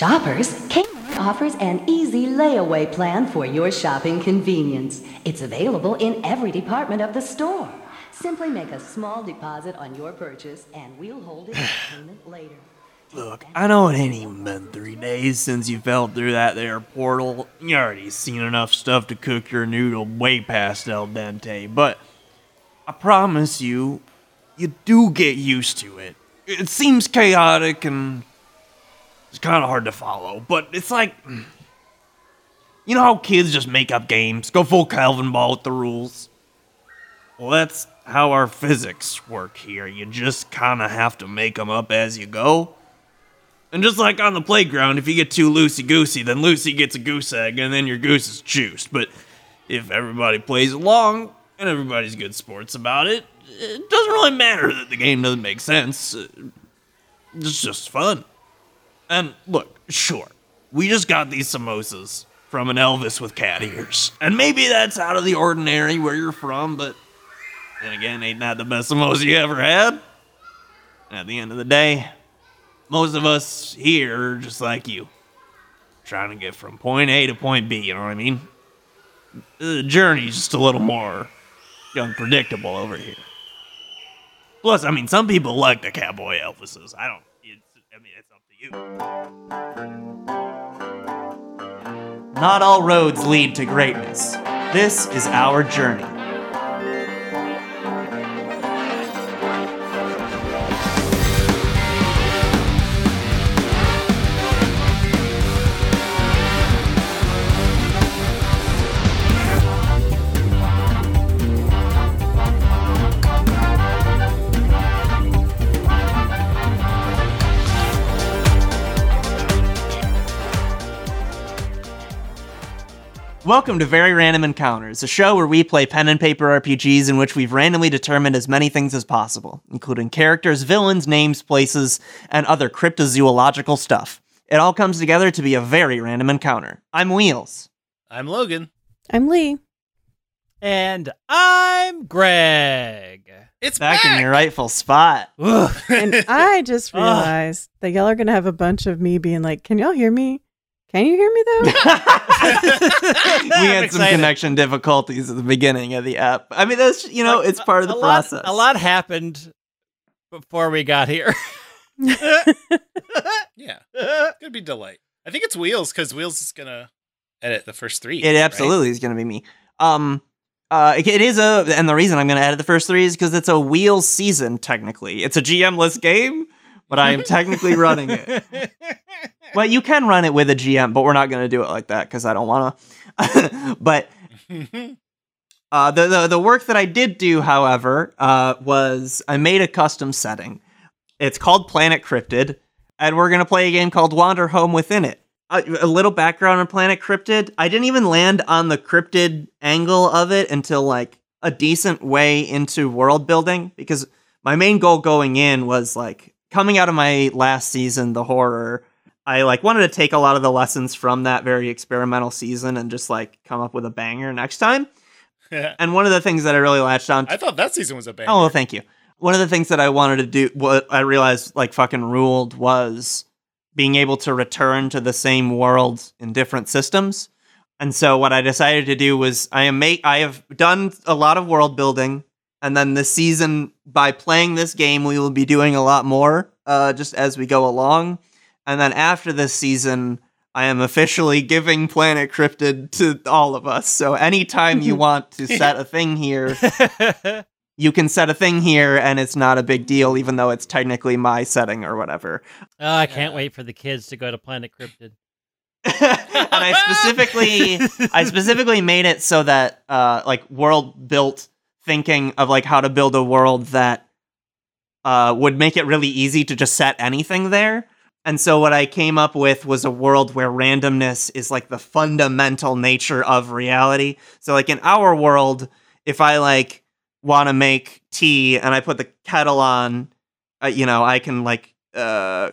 Shoppers, Kmart offers an easy layaway plan for your shopping convenience. It's available in every department of the store. Simply make a small deposit on your purchase and we'll hold it for payment later. Look, I know it ain't even been three days since you fell through that there portal. You already seen enough stuff to cook your noodle way past al dente, but I promise you, you do get used to it. It seems chaotic and it's kind of hard to follow, but it's like. You know how kids just make up games, go full Calvin ball with the rules? Well, that's how our physics work here. You just kind of have to make them up as you go. And just like on the playground, if you get too loosey goosey, then Lucy gets a goose egg and then your goose is juiced. But if everybody plays along and everybody's good sports about it, it doesn't really matter that the game doesn't make sense. It's just fun. And look, sure, we just got these samosas from an Elvis with cat ears. And maybe that's out of the ordinary where you're from, but then again, ain't that the best samosa you ever had? At the end of the day, most of us here are just like you, trying to get from point A to point B, you know what I mean? The journey's just a little more unpredictable over here. Plus, I mean, some people like the cowboy Elvises. I don't. I mean, it's you. Not all roads lead to greatness. This is our journey. Welcome to Very Random Encounters, a show where we play pen and paper RPGs in which we've randomly determined as many things as possible, including characters, villains, names, places, and other cryptozoological stuff. It all comes together to be a very random encounter. I'm Wheels. I'm Logan. I'm Lee. And I'm Greg. It's Back back, in your rightful spot. And I just realized that y'all are gonna have a bunch of me being like, "Can y'all hear me? Can you hear me though?" we I'm had some connection difficulties at the beginning of the app. I mean, that's you know, it's part of the a lot- process. a lot happened before we got here. Yeah, could be delay. I think it's Wheels because Wheels is gonna edit the first three. It right? absolutely is going to be me. Um, uh, it- it is a, and the reason I'm going to edit the first three is because it's a wheel season. Technically, it's a GM-less game, but I am technically running it. Well, you can run it with a GM, but we're not going to do it like that because I don't want to. but uh, the, the the work that I did do, however, uh, was I made a custom setting. It's called Planet Cryptid, and we're gonna play a game called Wander Home within it. Uh, a little background on Planet Cryptid. I didn't even land on the cryptid angle of it until like a decent way into world building because my main goal going in was like coming out of my last season, the horror. I like wanted to take a lot of the lessons from that very experimental season and just like come up with a banger next time. And one of the things that I really latched on I thought that season was a banger. Oh, well, thank you. One of the things that I wanted to do, what I realized like fucking ruled was being able to return to the same world in different systems. And so what I decided to do was I am make I have done a lot of world building, and then this season by playing this game we will be doing a lot more uh, just as we go along. And then after this season, I am officially giving Planet Cryptid to all of us. So anytime you want to set a thing here, you can set a thing here and it's not a big deal, even though it's technically my setting or whatever. Oh, I can't wait for the kids to go to Planet Cryptid. and I specifically I specifically made it so that uh like world built thinking of like how to build a world that uh would make it really easy to just set anything there. And so what I came up with was a world where randomness is like the fundamental nature of reality. So like in our world, if I like want to make tea and I put the kettle on, uh, you know, I can like uh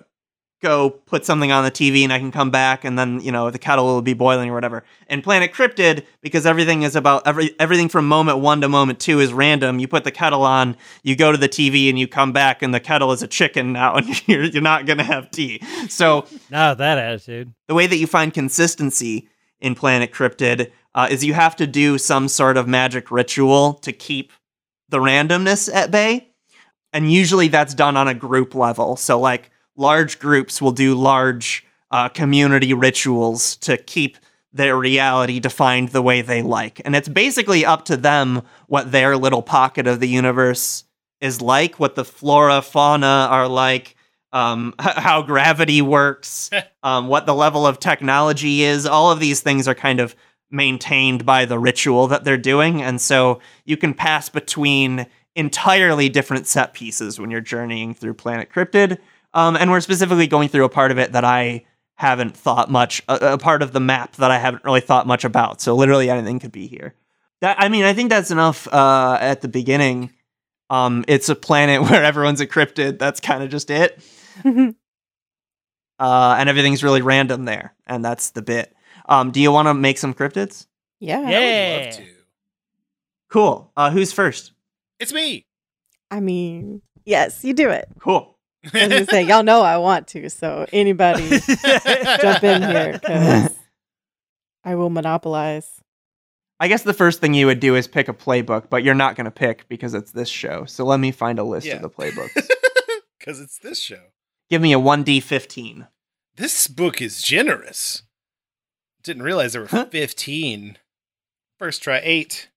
go put something on the TV and I can come back and then, you know, the kettle will be boiling or whatever. And Planet Cryptid, because everything is about every everything from moment one to moment two is random. You put the kettle on, you go to the TV and you come back and the kettle is a chicken now and you're, you're not gonna have tea. So Not that attitude. the way that you find consistency in Planet Cryptid uh, is you have to do some sort of magic ritual to keep the randomness at bay. And usually that's done on a group level. So, like, large groups will do large uh, community rituals to keep their reality defined the way they like. And it's basically up to them what their little pocket of the universe is like, what the flora, fauna are like, um, how gravity works, um, what the level of technology is. All of these things are kind of maintained by the ritual that they're doing. And so you can pass between entirely different set pieces when you're journeying through Planet Cryptid. Um, and we're specifically going through a part of it that I haven't thought much, a, a part of the map that I haven't really thought much about. So literally anything could be here. That I mean, I think that's enough uh, at the beginning. Um, it's a planet where everyone's encrypted. That's kind of just it. Uh, and everything's really random there, and that's the bit. Um, do you want to make some cryptids? yeah. I would Yeah. love to. Cool. Uh, who's first? It's me. I mean, yes, you do it. Cool. I was gonna say, y'all know I want to, so anybody jump in here because I will monopolize. I guess the first thing you would do is pick a playbook, but you're not going to pick because it's this show. So let me find a list Yeah. of the playbooks. Because it's this show. Give me a 1d15. This book is generous. Didn't realize there were Huh? 15. First try eight.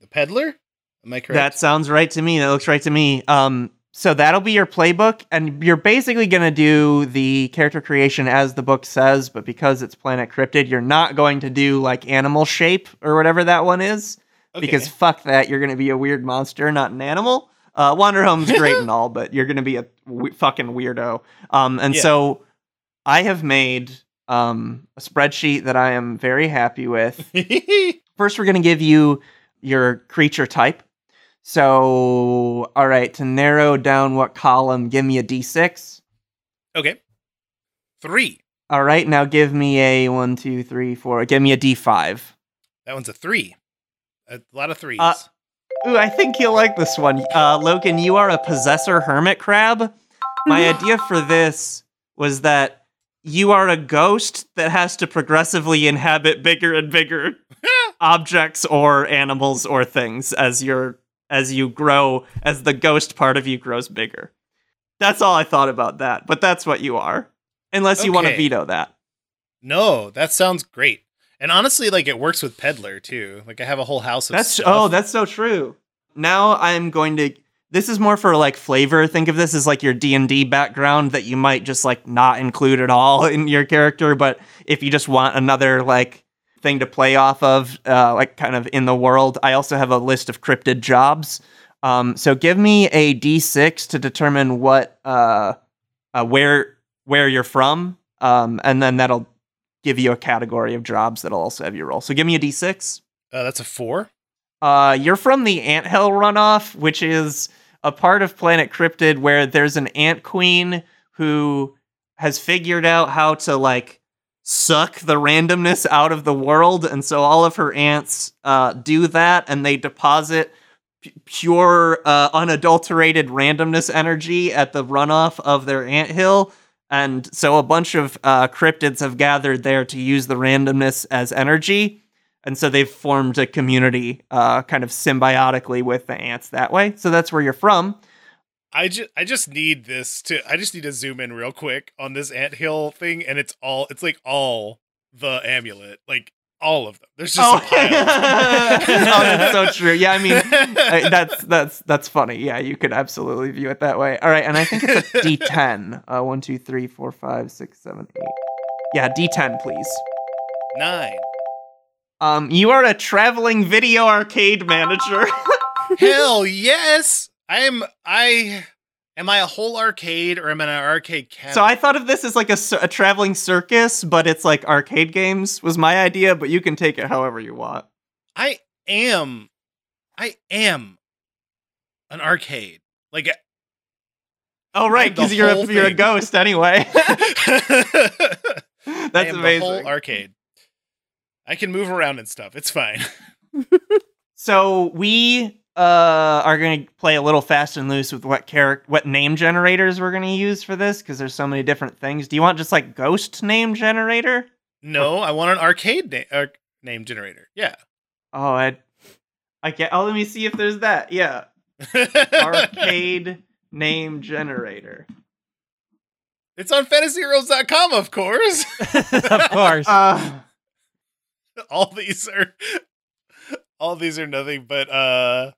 The peddler? Am I correct? That sounds right to me. That looks right to me. Um, so that'll be your playbook, and you're basically going to do the character creation as the book says, but because it's Planet Cryptid, you're not going to do like animal shape or whatever that one is. Okay. because fuck that, you're gonna be a weird monster, not an animal. Uh, Wander Home's great and all, but you're gonna be a w- fucking weirdo. Um, and Yeah. so I have made um, a spreadsheet that I am very happy with. First, we're gonna give you your creature type. So, all right, to narrow down what column, give me a d6. okay. Three. All right, now give me a one, two, three, four. Give me a d5. That one's a three. A lot of threes. Uh, Ooh, I think you'll like this one. Uh, Logan, you are a possessor hermit crab. My idea for this was that you are a ghost that has to progressively inhabit bigger and bigger objects or animals or things as your as you grow as the ghost part of you grows bigger. That's all I thought about that, but that's what you are. Unless you want to veto that. no, that sounds great. And honestly, like it works with peddler too. Like I have a whole house of That's stuff. oh, that's so true. Now I'm going to. This is more for like flavor. Think of this as like your D and D background that you might just like not include at all in your character, but if you just want another like thing to play off of, uh, like kind of in the world, I also have a list of cryptid jobs. Um, so give me a D6 to determine what uh, uh where where you're from, um, and then that'll give you a category of jobs that'll also have your role. So give me a D6. Uh, that's a four. Uh, you're from the Anthill runoff, which is a part of Planet Cryptid where there's an ant queen who has figured out how to like suck the randomness out of the world, and so all of her ants uh, do that, and they deposit p- pure, uh, unadulterated randomness energy at the runoff of their anthill. And so a bunch of uh, cryptids have gathered there to use the randomness as energy. And so they've formed a community uh, kind of symbiotically with the ants that way. So that's where you're from I just I just need this to I just need to zoom in real quick on this anthill thing and it's all it's like all the amulet. Like all of them. There's just oh, a pile. oh, that's so true yeah i mean that's that's that's funny yeah you could absolutely view it that way all right and i think it's a d10 uh, one two three four five six seven eight yeah d10 please Nine. um you are a traveling video arcade manager Hell yes. I am I am I a whole arcade or am I an arcade cabinet? so i thought of this as like a, a traveling circus but it's like arcade games was my idea but you can take it however you want I am I am an arcade. Like uh, Oh right, because you're a, you're a ghost anyway. I That's am amazing. Whole arcade. I can move around and stuff. It's fine. So we uh, are going to play a little fast and loose with what character, what name generators we're going to use for this because there's so many different things. Do you want just like ghost name generator? No, I want an arcade na- name generator. Yeah. Oh, I, I get. Oh, let me see if there's that. Yeah, arcade name generator. it's on fantasyheroes.com, of course. of course. Uh, all these are all these are nothing but uh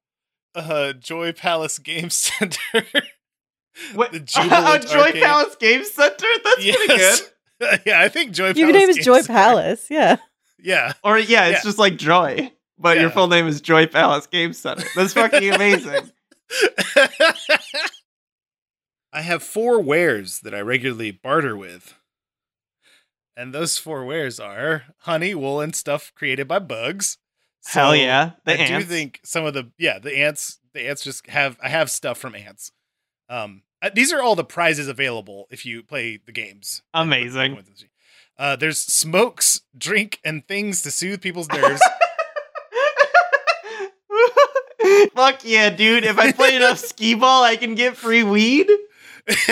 uh Joy Palace Game Center. what? The Jubilant Joy Arcade. Palace Game Center. That's pretty good. Yeah, I think Joy Your Palace name is Game Joy Center- Palace. Yeah. Yeah. Or yeah, it's Yeah. just like Joy, but your full name is Joy Palace Game Center. That's fucking amazing. I have four wares that I regularly barter with. And those four wares are honey, wool, and stuff created by bugs. Hell yeah, the I do think some of the yeah the ants the ants just have I have stuff from ants. Um, uh, these are all the prizes available if you play the games. Amazing. Uh, there's smokes, drink, and things to soothe people's nerves. Fuck yeah, dude. If I play enough skee ball, I can get free weed.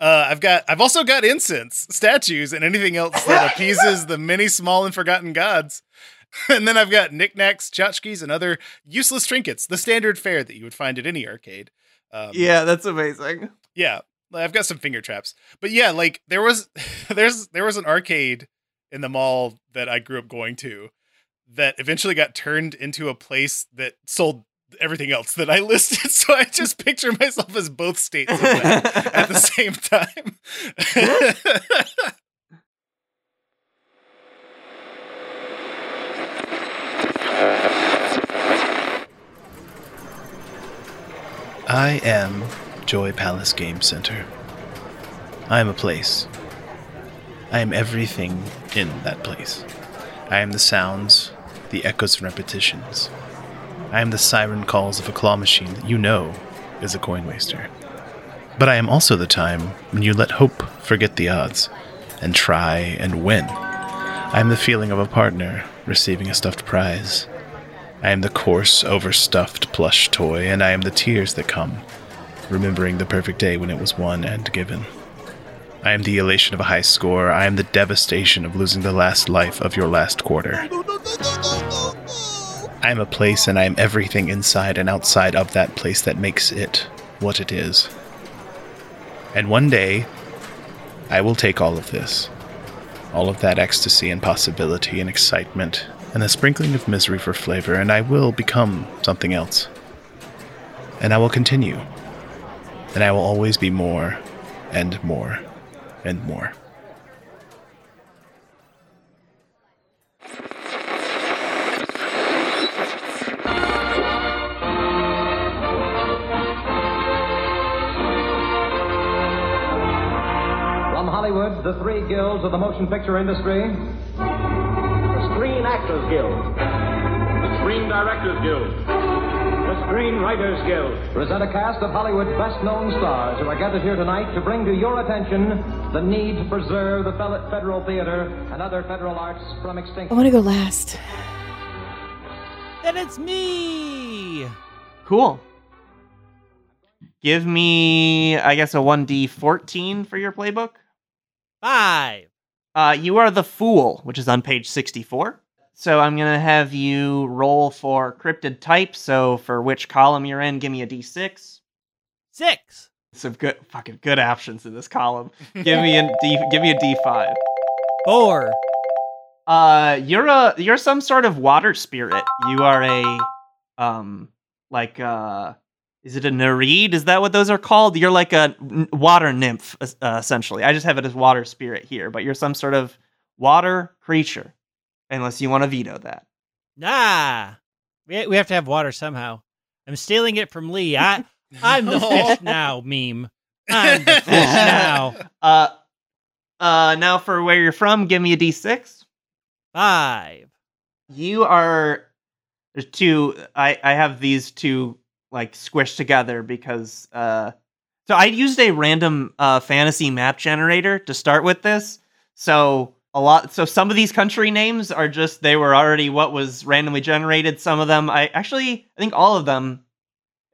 uh, I've got I've also got incense, statues, and anything else that appeases the many small and forgotten gods. And then I've got knickknacks, tchotchkes, and other useless trinkets, the standard fare that you would find at any arcade. Um, Yeah, that's amazing. yeah i've got some finger traps but yeah like there was there's there was an arcade in the mall that i grew up going to that eventually got turned into a place that sold everything else that i listed so i just picture myself as both states at the same time I am Joy Palace Game Center. I am a place. I am everything in that place. I am the sounds, the echoes and repetitions. I am the siren calls of a claw machine that you know is a coin waster. But I am also the time when you let hope forget the odds and try and win. I am the feeling of a partner receiving a stuffed prize. I am the coarse, overstuffed plush toy, and I am the tears that come, remembering the perfect day when it was won and given. I am the elation of a high score. I am the devastation of losing the last life of your last quarter. I am a place, and I am everything inside and outside of that place that makes it what it is. And one day, I will take all of this, all of that ecstasy and possibility and excitement, and a sprinkling of misery for flavor, and I will become something else. And I will continue. And I will always be more and more and more. From Hollywood, the three guilds of the motion picture industry. The Screen Actors Guild. The Screen Directors Guild. The Screenwriters Guild. present a cast of Hollywood's best known stars who are gathered here tonight to bring to your attention the need to preserve the Federal Theater and other federal arts from extinction. I want to go last. then it's me. Cool. Give me, I guess, a 1d14 for your playbook. Five. Uh, you are the fool, which is on page 64. So I'm going to have you roll for cryptid type. So for which column you're in, give me a d6. Six. Some good, fucking good options in this column. Give me a d, give me a d5. Four. Uh, you're a you're some sort of water spirit. You are a um like uh is it a nereid? Is that what those are called? You're like a n- water nymph uh, essentially. I just have it as water spirit here, but you're some sort of water creature. Unless you want to veto that. Nah. We, we have to have water somehow. I'm stealing it from Lee. I I'm the fish now meme. I'm the fish now. Uh uh now for where you're from, give me a d6. Five. you are there's two i i have these two like squished together because uh So I used a random uh, fantasy map generator to start with this. So a lot. So some of these country names are just they were already what was randomly generated. Some of them, I actually, I think all of them,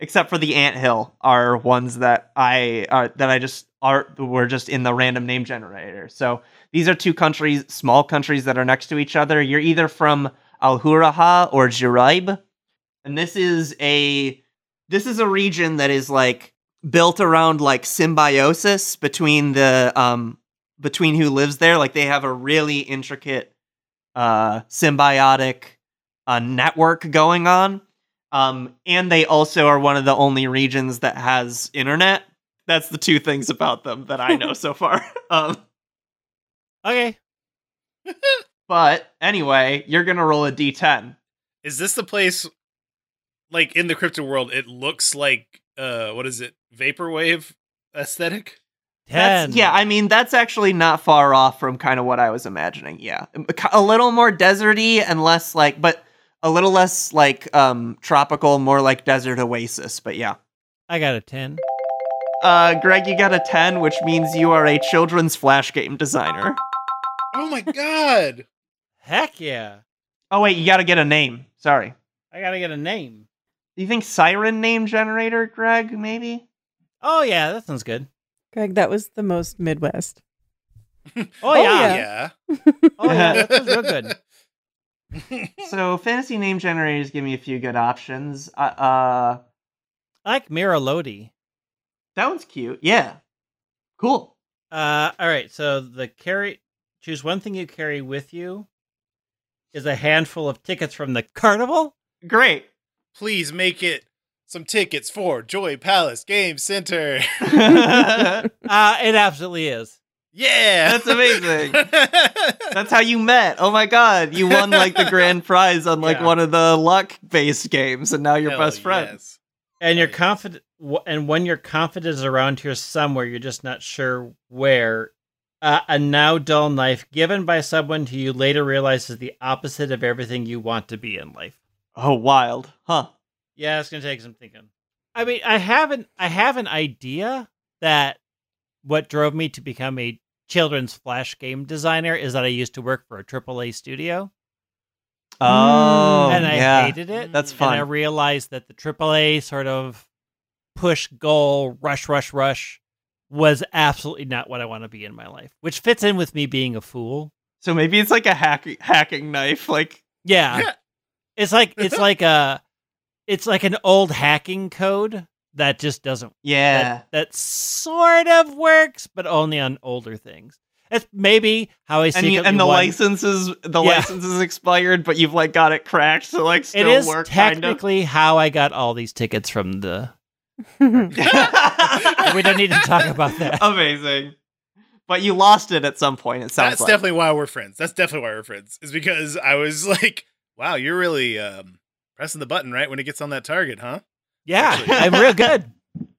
except for the ant hill, are ones that I uh, that I just are were just in the random name generator. So these are two countries, small countries that are next to each other. You're either from Al-Huraha or Jiraib, and this is a this is a region that is like built around like symbiosis between the um between who lives there like they have a really intricate uh symbiotic uh network going on um and they also are one of the only regions that has internet that's the two things about them that i know so far um Okay. but anyway you're gonna roll a d10 Is this the place like in the crypto world it looks like uh what is it? Vaporwave aesthetic? Ten. That's, yeah, I mean that's actually not far off from kind of what I was imagining. Yeah, a little more deserty and less like, but a little less like um tropical, more like desert oasis. But yeah, I got a ten. uh, Greg, you got a ten, which means you are a children's flash game designer. Oh my god. Heck yeah. Oh wait, you got to get a name. Sorry. I gotta get a name. Do you think Siren name generator, Greg? Maybe. Oh yeah, that sounds good. Greg, that was the most Midwest. Oh yeah. yeah. Yeah. Oh yeah, that sounds real good. So fantasy name generators give me a few good options. Uh, uh I like Mira Lodi. that one's cute. Yeah. Cool. Uh, all right. So the carry, choose one thing you carry with you, is a handful of tickets from the carnival. Great. Please make it some tickets for Joy Palace Game Center. That's Uh, it absolutely is. yeah. That's amazing. That's how you met. Oh my god, you won like the grand prize on like Yeah. one of the luck based games, and now you're Hell best friends. yes. And you're confident, and when your confidence is around here somewhere, you're just not sure where. Uh, a now dull knife given by someone who you later realize is the opposite of everything you want to be in life. Oh, wild, huh? Yeah, it's gonna take some thinking. I mean, I have an I have an idea that what drove me to become a children's flash game designer is that I used to work for a AAA studio Oh, and I yeah. hated it. That's And I realized that the AAA sort of push goal rush rush rush was absolutely not what I want to be in my life, which fits in with me being a fool. So maybe it's like a hack- hacking knife. Like, Yeah. Yeah. It's like it's like a it's like an old hacking code that just doesn't yeah, that, that sort of works, but only on older things. It's maybe how I and secretly you, and the won- license is the Yeah. license is expired, but you've like got it cracked so like It still is work. kind of. technically how I got all these tickets from the. we don't need to talk about that. Amazing. But you lost it at some point. It sounds That's like. definitely why we're friends. That's definitely why we're friends. Is because I was like, wow, you're really um, pressing the button right when it gets on that target, huh? Yeah, Actually- I'm real good.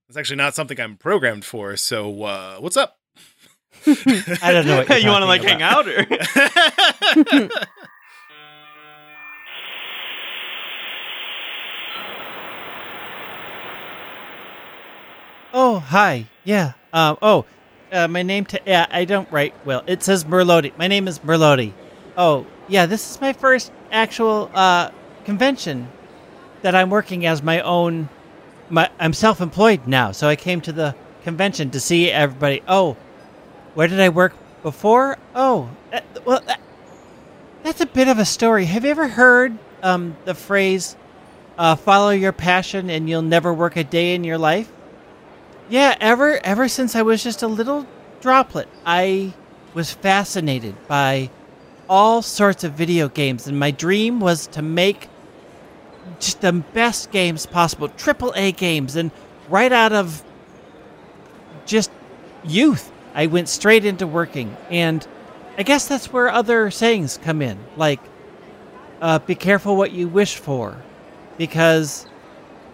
It's actually not something I'm programmed for. So uh, what's up? I don't know what you're want to like talking hang out or? Oh, hi. Yeah. Um. Oh, uh, my name. Ta- yeah, I don't write well. It says Merloti. My name is Merloti. Oh, yeah. This is my first actual uh convention that I'm working as my own. My I'm self-employed now, so I came to the convention to see everybody. Oh, where did I work before? Oh, that, well, that, that's a bit of a story. Have you ever heard um the phrase, uh, "Follow your passion and you'll never work a day in your life"? Yeah, ever ever since I was just a little droplet, I was fascinated by all sorts of video games, and my dream was to make just the best games possible, triple A games, and right out of just youth, I went straight into working, and I guess that's where other sayings come in, like uh, "Be careful what you wish for," because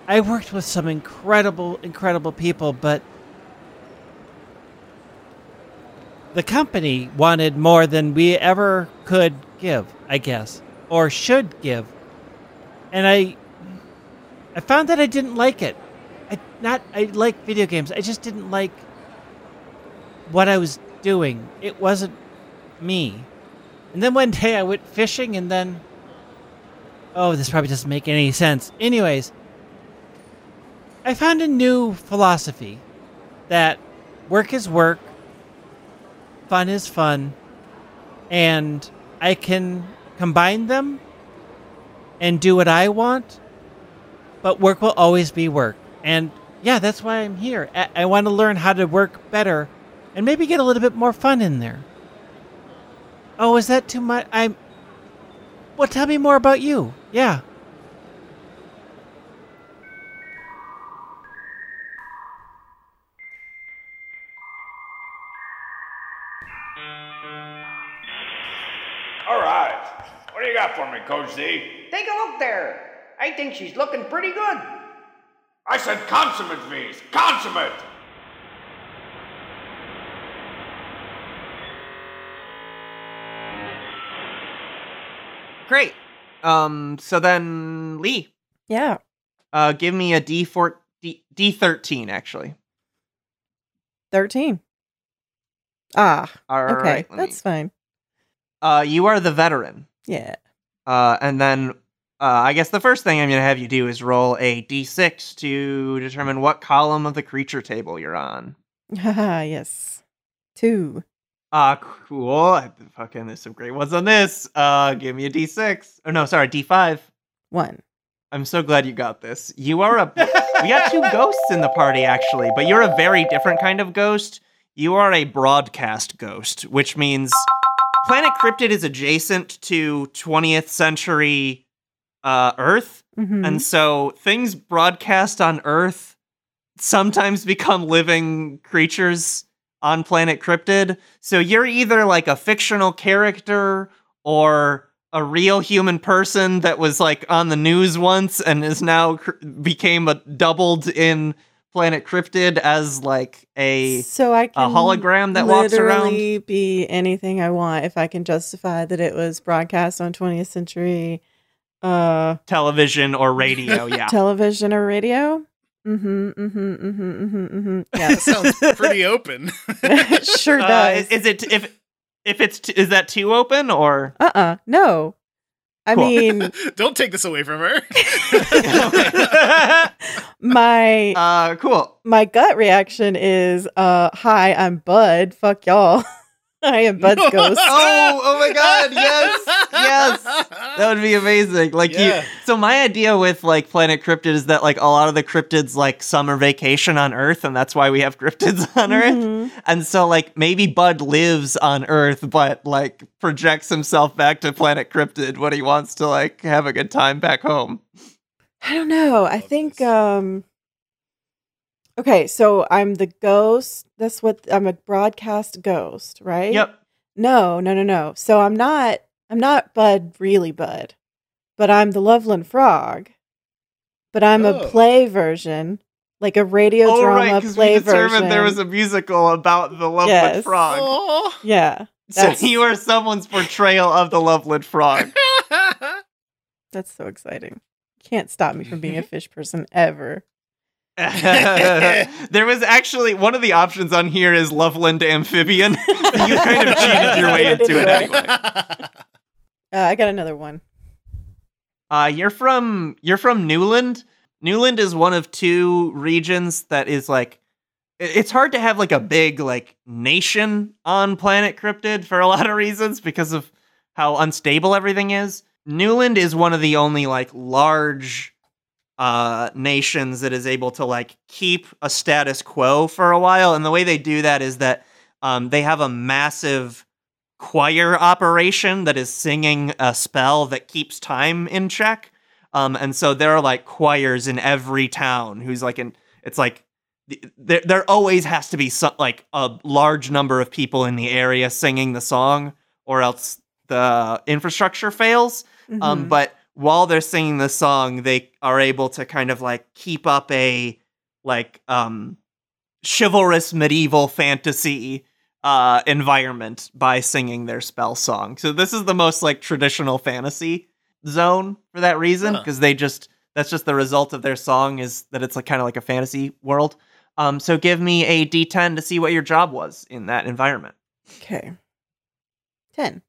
I worked with some incredible, incredible people, but the company wanted more than we ever could give, I guess, or should give. And I I found that I didn't like it. I not I like video games. I just didn't like what I was doing. It wasn't me. And then one day I went fishing and then Oh, this probably doesn't make any sense. Anyways, I found a new philosophy that work is work, fun is fun, and I can combine them and do what I want, but work will always be work. And yeah, that's why I'm here. I, I want to learn how to work better and maybe get a little bit more fun in there. Oh, is that too much? I'm. Well, tell me more about you. Yeah. All right. What do you got for me, Coach Z? Take a look there. I think she's looking pretty good. I said consummate, V's. Consummate! Great. Um. So then, Lee, Yeah. uh, give me a D four D D thirteen actually. 13. Ah, All okay. right, let me- That's fine. Uh, you are the veteran. Yeah. Uh, and then uh, I guess the first thing I'm going to have you do is roll a d6 to determine what column of the creature table you're on. Haha, yes. Two. Ah, cool. I, fucking, there's some great ones on this. Uh, give me a d6. Oh no, sorry, d5. One. I'm so glad you got this. You are a. we got two ghosts in the party actually, but you're a very different kind of ghost. You are a broadcast ghost, which means Planet Cryptid is adjacent to 20th century uh, Earth. Mhm. And so things broadcast on Earth sometimes become living creatures on planet Cryptid. So you're either like a fictional character or a real human person that was like on the news once and is now cr- became a doubled in planet Cryptid as like a so I a can hologram that walks around. literally be anything I want if I can justify that it was broadcast on 20th century uh television or radio. Yeah. television or radio. Mm-hmm. Mm-hmm. Mm-hmm. Mm-hmm. Mm-hmm. Yeah, that sounds pretty open. it sure Uh, does. is it if if it's t- is that too open or uh-uh. No. I Cool. mean, Don't take this away from her. my uh cool. my gut reaction is uh hi, I'm Bud. Fuck y'all. I am Bud's ghost. Oh, oh my god, yes. Yes. That would be amazing. Like Yeah. you So my idea with like Planet Cryptid is that like a lot of the cryptids like summer vacation on Earth and that's why we have cryptids on Earth. Mhm. And so like maybe Bud lives on Earth but like projects himself back to Planet Cryptid when he wants to like have a good time back home. I don't know. I Love think this. um Okay, so I'm the ghost. That's what I'm a broadcast ghost, right? Yep. No, no, no, no. So I'm not I'm not Bud really Bud. But I'm the Loveland Frog. But I'm a Oh. play version, like a radio Oh drama right, play we determined version. there was a musical about the Loveland Yes. Frog. Aw. Yeah. So you are someone's portrayal of the Loveland Frog. That's so exciting. Can't stop me from being a fish person ever. there was actually one of the options on here is Loveland Amphibian. you kind of cheated your way into it anyway. Uh, I got another one. Uh, you're from you're from Newland. Newland is one of two regions that is like it's hard to have like a big like nation on planet cryptid for a lot of reasons because of how unstable everything is. Newland is one of the only like large uh nations that is able to like keep a status quo for a while. And the way they do that is that um they have a massive choir operation that is singing a spell that keeps time in check. Um and so there are like choirs in every town who's like in it's like there there always has to be some like a large number of people in the area singing the song or else the infrastructure fails. Um Mhm. but while they're singing the song they are able to kind of like keep up a like um chivalrous medieval fantasy uh environment by singing their spell song so this is the most like traditional fantasy zone for that reason Huh. because they just That's just the result of their song is that it's like kind of like a fantasy world. Um, so give me a D10 to see what your job was in that environment. Okay. 10.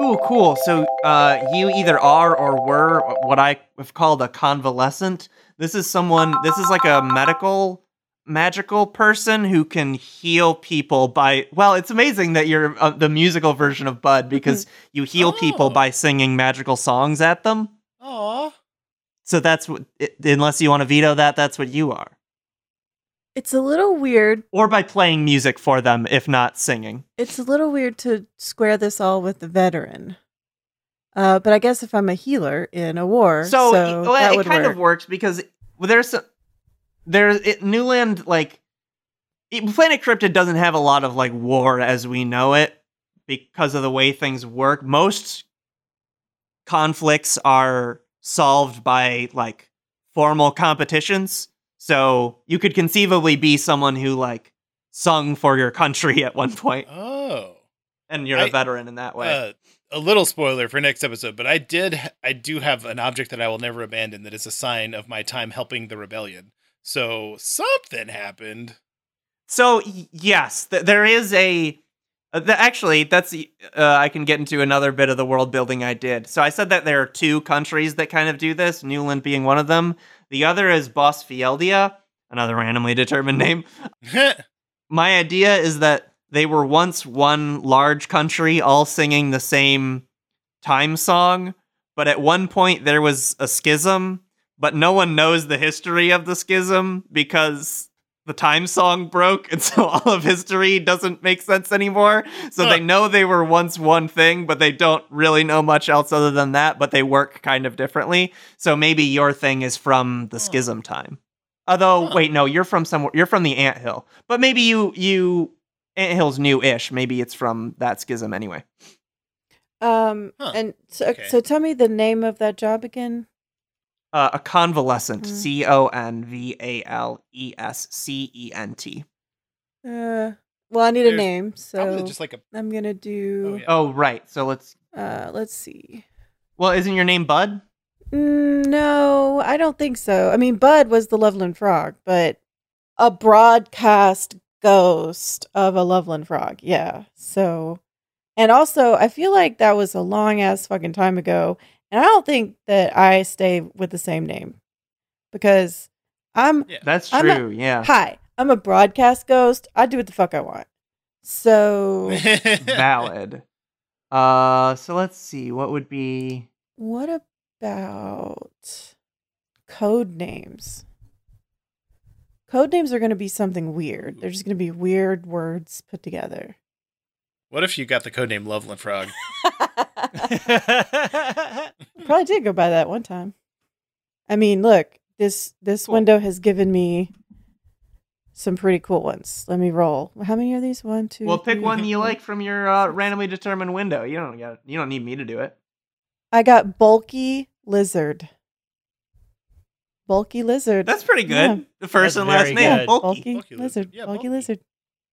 Ooh, cool. So uh, you either are or were what I have called a convalescent. This is someone. This is like a medical magical person who can heal people by. Well, it's amazing that you're uh, the musical version of Bud because you heal people Oh. by singing magical songs at them. Aw. So that's what. Unless you want to veto that, that's what you are. It's a little weird. Or by playing music for them, if not singing. It's a little weird to square this all with the veteran. Uh, but I guess if I'm a healer in a war, So, so, well, that it kind work. of works because there's some, there's it, Newland like it, Planet Cryptid doesn't have a lot of like war as we know it because of the way things work. Most conflicts are solved by like formal competitions. So you could conceivably be someone who like sung for your country at one point, Oh. and you're a I- veteran in that way. Uh, a little spoiler for next episode, but I did I do have an object that I will never abandon that is a sign of my time helping the rebellion. So something happened. So yes, th- there is a. Uh, th- actually, that's uh, I can get into another bit of the world building I did. So I said that there are two countries that kind of do this. Newland being one of them. The other is Bosfieldia, another randomly determined name. My idea is that they were once one large country, all singing the same time song. But at one point there was a schism, but no one knows the history of the schism because the time song broke, and so all of history doesn't make sense anymore. So they know they were once one thing, but they don't really know much else other than that, but they work kind of differently. So maybe your thing is from the schism time. Although, Huh. wait, no, you're from somewhere. You're from the Ant Hill, but maybe you you Ant Hill's new-ish. Maybe it's from that schism anyway. Um, Huh, and so, okay. so tell me the name of that job again. Uh, a convalescent. Mm. C O N V A L E S C E N T. Uh, well, I need a name, so just like a I'm gonna do. Oh, yeah. Oh, right. So let's. Uh, let's see. Well, isn't your name Bud? Mm, no, I don't think so. I mean, Bud was the Loveland Frog, but a broadcast ghost of a Loveland Frog. Yeah. So, and also, I feel like that was a long ass fucking time ago. And I don't think that I stay with the same name because I'm, Yeah. That's I'm a- true. yeah. hi, I'm a broadcast ghost. I do what the fuck I want. So, Valid. Uh, so let's see. What would be? what about code names? Code names are going to be something weird. They're just going to be weird words put together. what if you got the codename Loveland Frog? Probably did go by that one time. I mean, look, this this Cool. window has given me some pretty cool ones. Let me roll. How many are these? One, two. Well, pick three, one you four. like from your uh, randomly determined window. You don't got. You don't need me to do it. I got bulky lizard. Bulky lizard. That's pretty good. Yeah. The first That's and last name. Bulky. bulky, Bulky lizard. lizard. Yeah, bulky, bulky. lizard.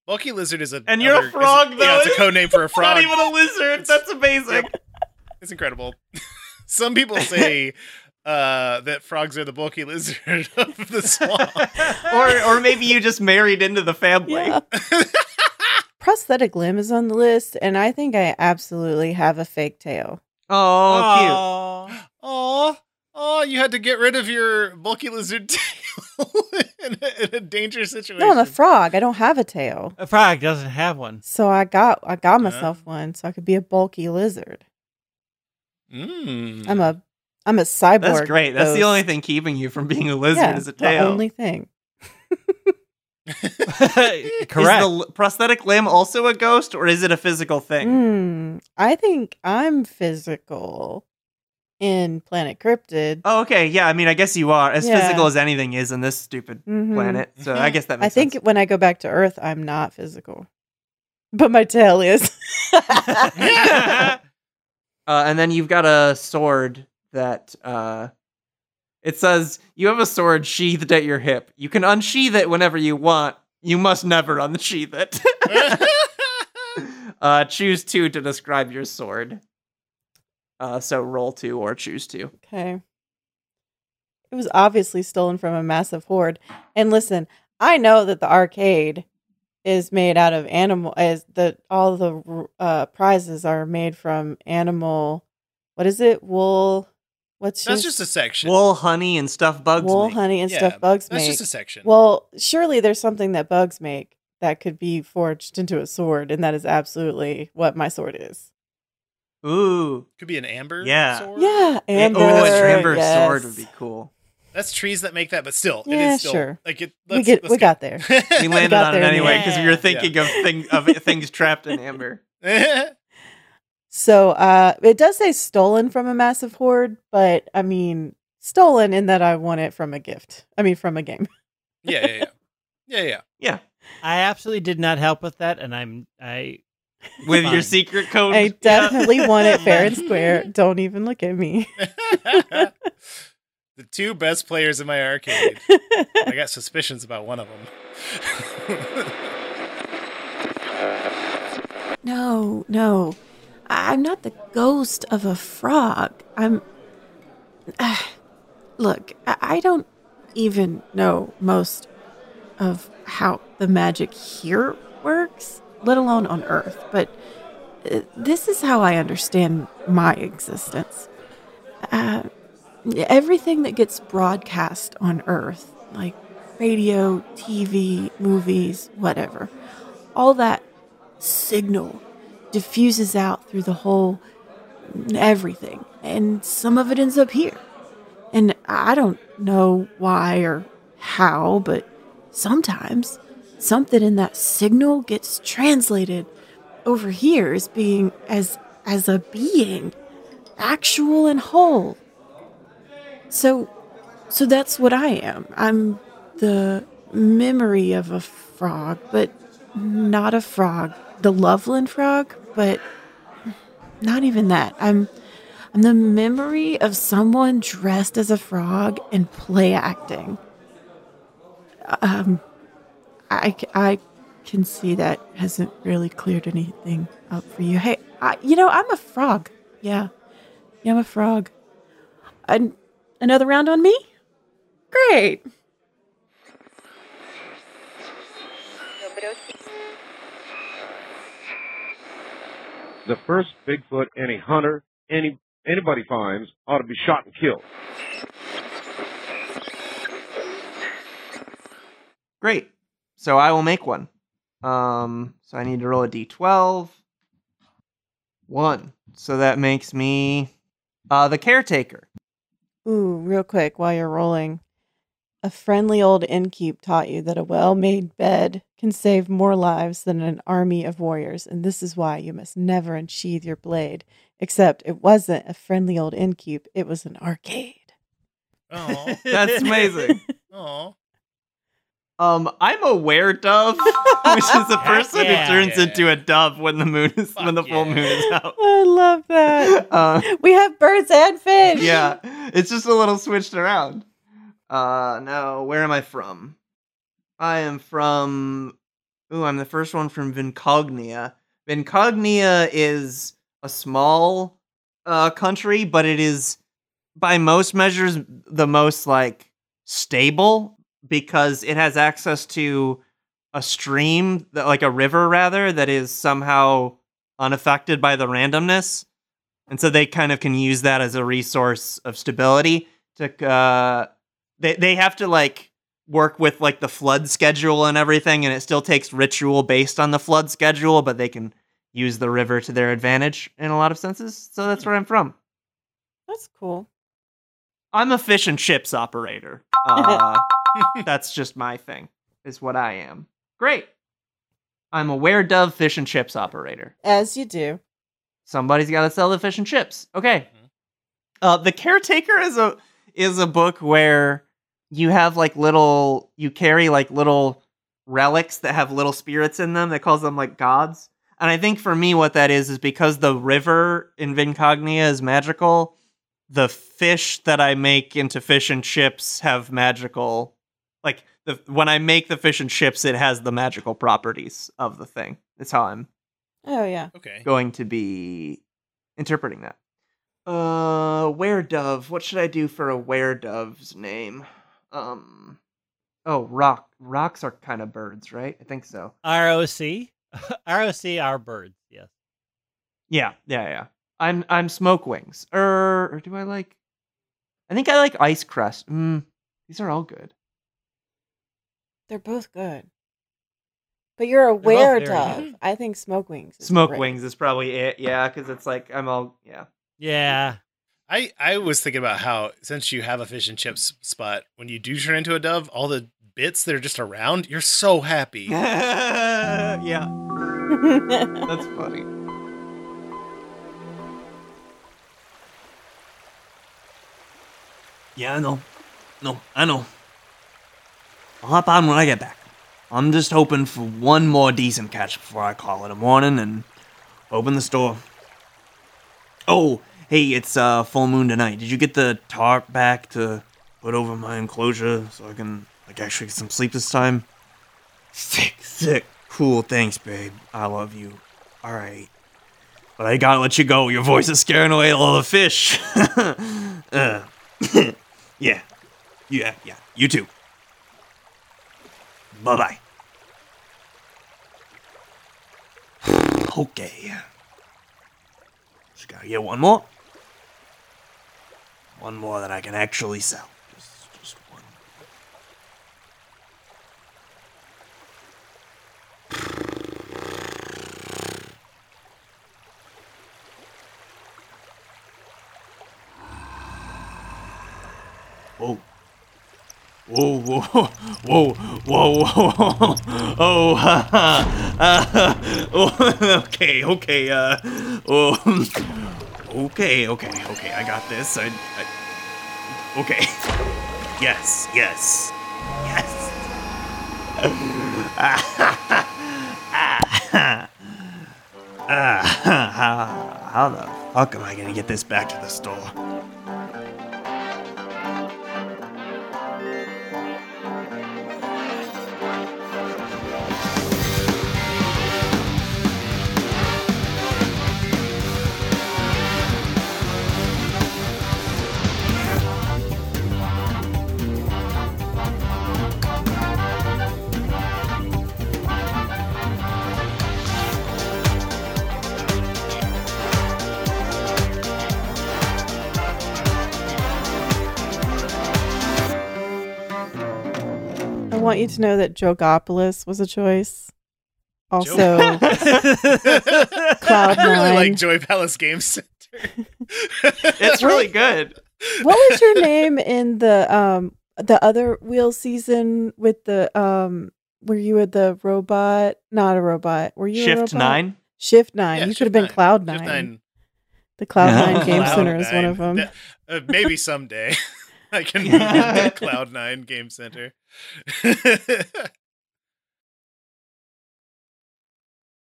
Bulky Lizard is a And you're a other- is frog, Yeah, though. it's a codename for a frog. not even a lizard. That's amazing. It's incredible. Some people say uh, that frogs are the bulky lizard of the swamp. or or maybe you just married into the family. Yeah. Prosthetic limb is on the list, and I think I absolutely have a fake tail. Oh, cute. Oh, oh, you had to get rid of your bulky lizard tail in, a, in a dangerous situation. No, I'm a frog. I don't have a tail, A frog doesn't have one. so I got I got Huh? myself one, so I could be a bulky lizard. Mm. I'm a I'm a cyborg. That's great. That's the only thing keeping you from being a lizard yeah, is a tail. The only thing. Correct. Is the prosthetic limb also a ghost, or is it a physical thing? Hmm. I think I'm physical in Planet Cryptid. Oh, okay. Yeah, I mean, I guess you are as Yeah. physical as anything is in this stupid Mhm. planet. So I guess that I think sense. when I go back to Earth, I'm not physical, but my tail is. uh, and then you've got a sword that uh, it says you have a sword sheathed at your hip. You can unsheath it whenever you want. You must never unsheath it. uh, choose two to describe your sword. Uh, so roll two or choose two. okay. It was obviously stolen from a massive hoard. And listen, I know that the arcade is made out of animal as the all the uh prizes are made from animal what is it? Wool what's That's yours? just a section. Wool, honey, and stuff bugs wool, make. honey, and Yeah, stuff bugs that's make. just a section. Well, surely there's something that bugs make that could be forged into a sword, and that is absolutely what my sword is. Ooh. Could be an amber Yeah. sword. Yeah, amber. oh, a amber yes. sword would be cool. That's trees that make that, but still, it Yeah, is still sure. like it. We let's- get let's we got there. We landed got on it there in anyway end. because we were Yeah. thinking of thing of things trapped in amber. So uh it does say stolen from a massive hoard, but I mean stolen in that I won it from a gift. I mean from a game. yeah, yeah, yeah, yeah, yeah. Yeah. I absolutely did not help with that, and I'm I. With your secret code. I Yeah. definitely won it fair and square. Don't even look at me. the two best players in my arcade. I got suspicions about one of them. No, no. I- I'm not the ghost of a frog. I'm. look, I-, I don't even know most of how the magic here works, let alone on Earth, but uh, this is how I understand my existence. Uh, everything that gets broadcast on Earth, like radio, TV, movies, whatever, all that signal diffuses out through the whole everything. And some of it ends up here. And i don't know why or how but sometimes something in that signal gets translated over here as being as as a being actual and whole. So so that's what i am. I'm the memory of a frog but not a frog. The loveland frog but not even that. I'm i'm the memory of someone dressed as a frog and play acting. Um i c- i can see that hasn't really cleared anything up for you. Hey I, you know i'm a frog. Yeah. Yeah i'm a frog. An- another round on me? Great. The first Bigfoot any hunter, any anybody finds, ought to be shot and killed. Great. So I will make one. Um, so I need to roll a d12. One. So that makes me uh the caretaker. Ooh, real quick while you're rolling. A friendly old innkeep taught you that a well made bed can save more lives than an army of warriors, and this is why you must never unsheathe your blade. Except it wasn't a friendly old innkeep, it was an arcade. Oh, That's amazing. oh. Um, I'm a were dove, which is a person yeah. who turns Yeah. into a dove when the moon is when the Fuck full moon is out. I love that. Uh, we have birds and fish. yeah, it's just a little switched around. Uh, no, where am I from? I am from. Ooh, I'm the first one from Vincognia. Vincognia is a small uh country, but it is by most measures the most like stable because it has access to a stream that like a river rather that is somehow unaffected by the randomness. And so they kind of can use that as a resource of stability to uh they they have to like work with like the flood schedule and everything and it still takes ritual based on the flood schedule but they can use the river to their advantage in a lot of senses. So that's where i'm from. That's cool. i'm a fish and chips operator. Uh, that's just my thing is what i am great i'm a were dove fish and chips operator As you do. somebody's got to sell the fish and chips. Okay. Uh, the caretaker is a is a book where you have like little you carry like little relics that have little spirits in them that calls them like gods. And I think for me what that is is because the river in Vincognia is magical, the fish that I make into fish and chips have magical like the when I make the fish and chips it has the magical properties of the thing. That's how I'm Oh yeah. Okay. going to be interpreting that. Uh, where dove. What should I do for a where dove's name? Um, oh, rock. Rocks are kind of birds, right? I think so. ROC? ROC are birds, yes. Yeah, yeah, yeah. I'm I'm smoke wings. Er, or do I like? I think I like ice crust. Mm, these are all good. They're both good. But you're aware of. I think smoke wings. is Smoke great. wings is probably it. Yeah, because it's like I'm all yeah. Yeah. I, I was thinking about how since you have a fish and chips spot, when you do turn into a dove, all the bits that are just around, you're so happy. yeah, that's funny. Yeah, I know. No, I know. I'll hop on when I get back. I'm just hoping for one more decent catch before I call it a morning and open the store. Oh, hey, it's uh full moon tonight. Did you get the tarp back to put over my enclosure so I can like actually get some sleep this time? Sick, sick. Cool, thanks, babe. I love you. Alright. But I gotta let you go. Your voice is scaring away all the fish. uh, yeah. Yeah, yeah. You too. Bye bye. okay. Just gotta get one more. One more that I can actually sell. Whoa, whoa, whoa, whoa, whoa, oh, ha, ha, uh, oh, okay, okay, uh, oh, okay, okay, okay, I got this, I, I okay, yes, yes, yes, Ah, how, how the fuck am I gonna get this back to the store? Want you to know that Jogopolis was a choice. Also, Cloud I really like Joy Palace Game Center. It's really good. what was your name in the um the other wheel season with the um were you with the robot? Not a robot. Were you a Shift robot? nine. Shift nine. Yeah, you could have been Nine. Cloud Shift nine. Nine. The Cloud Nine Game Cloud Center is one of them. Yeah, uh, maybe someday I can be the Cloud Nine Game Center.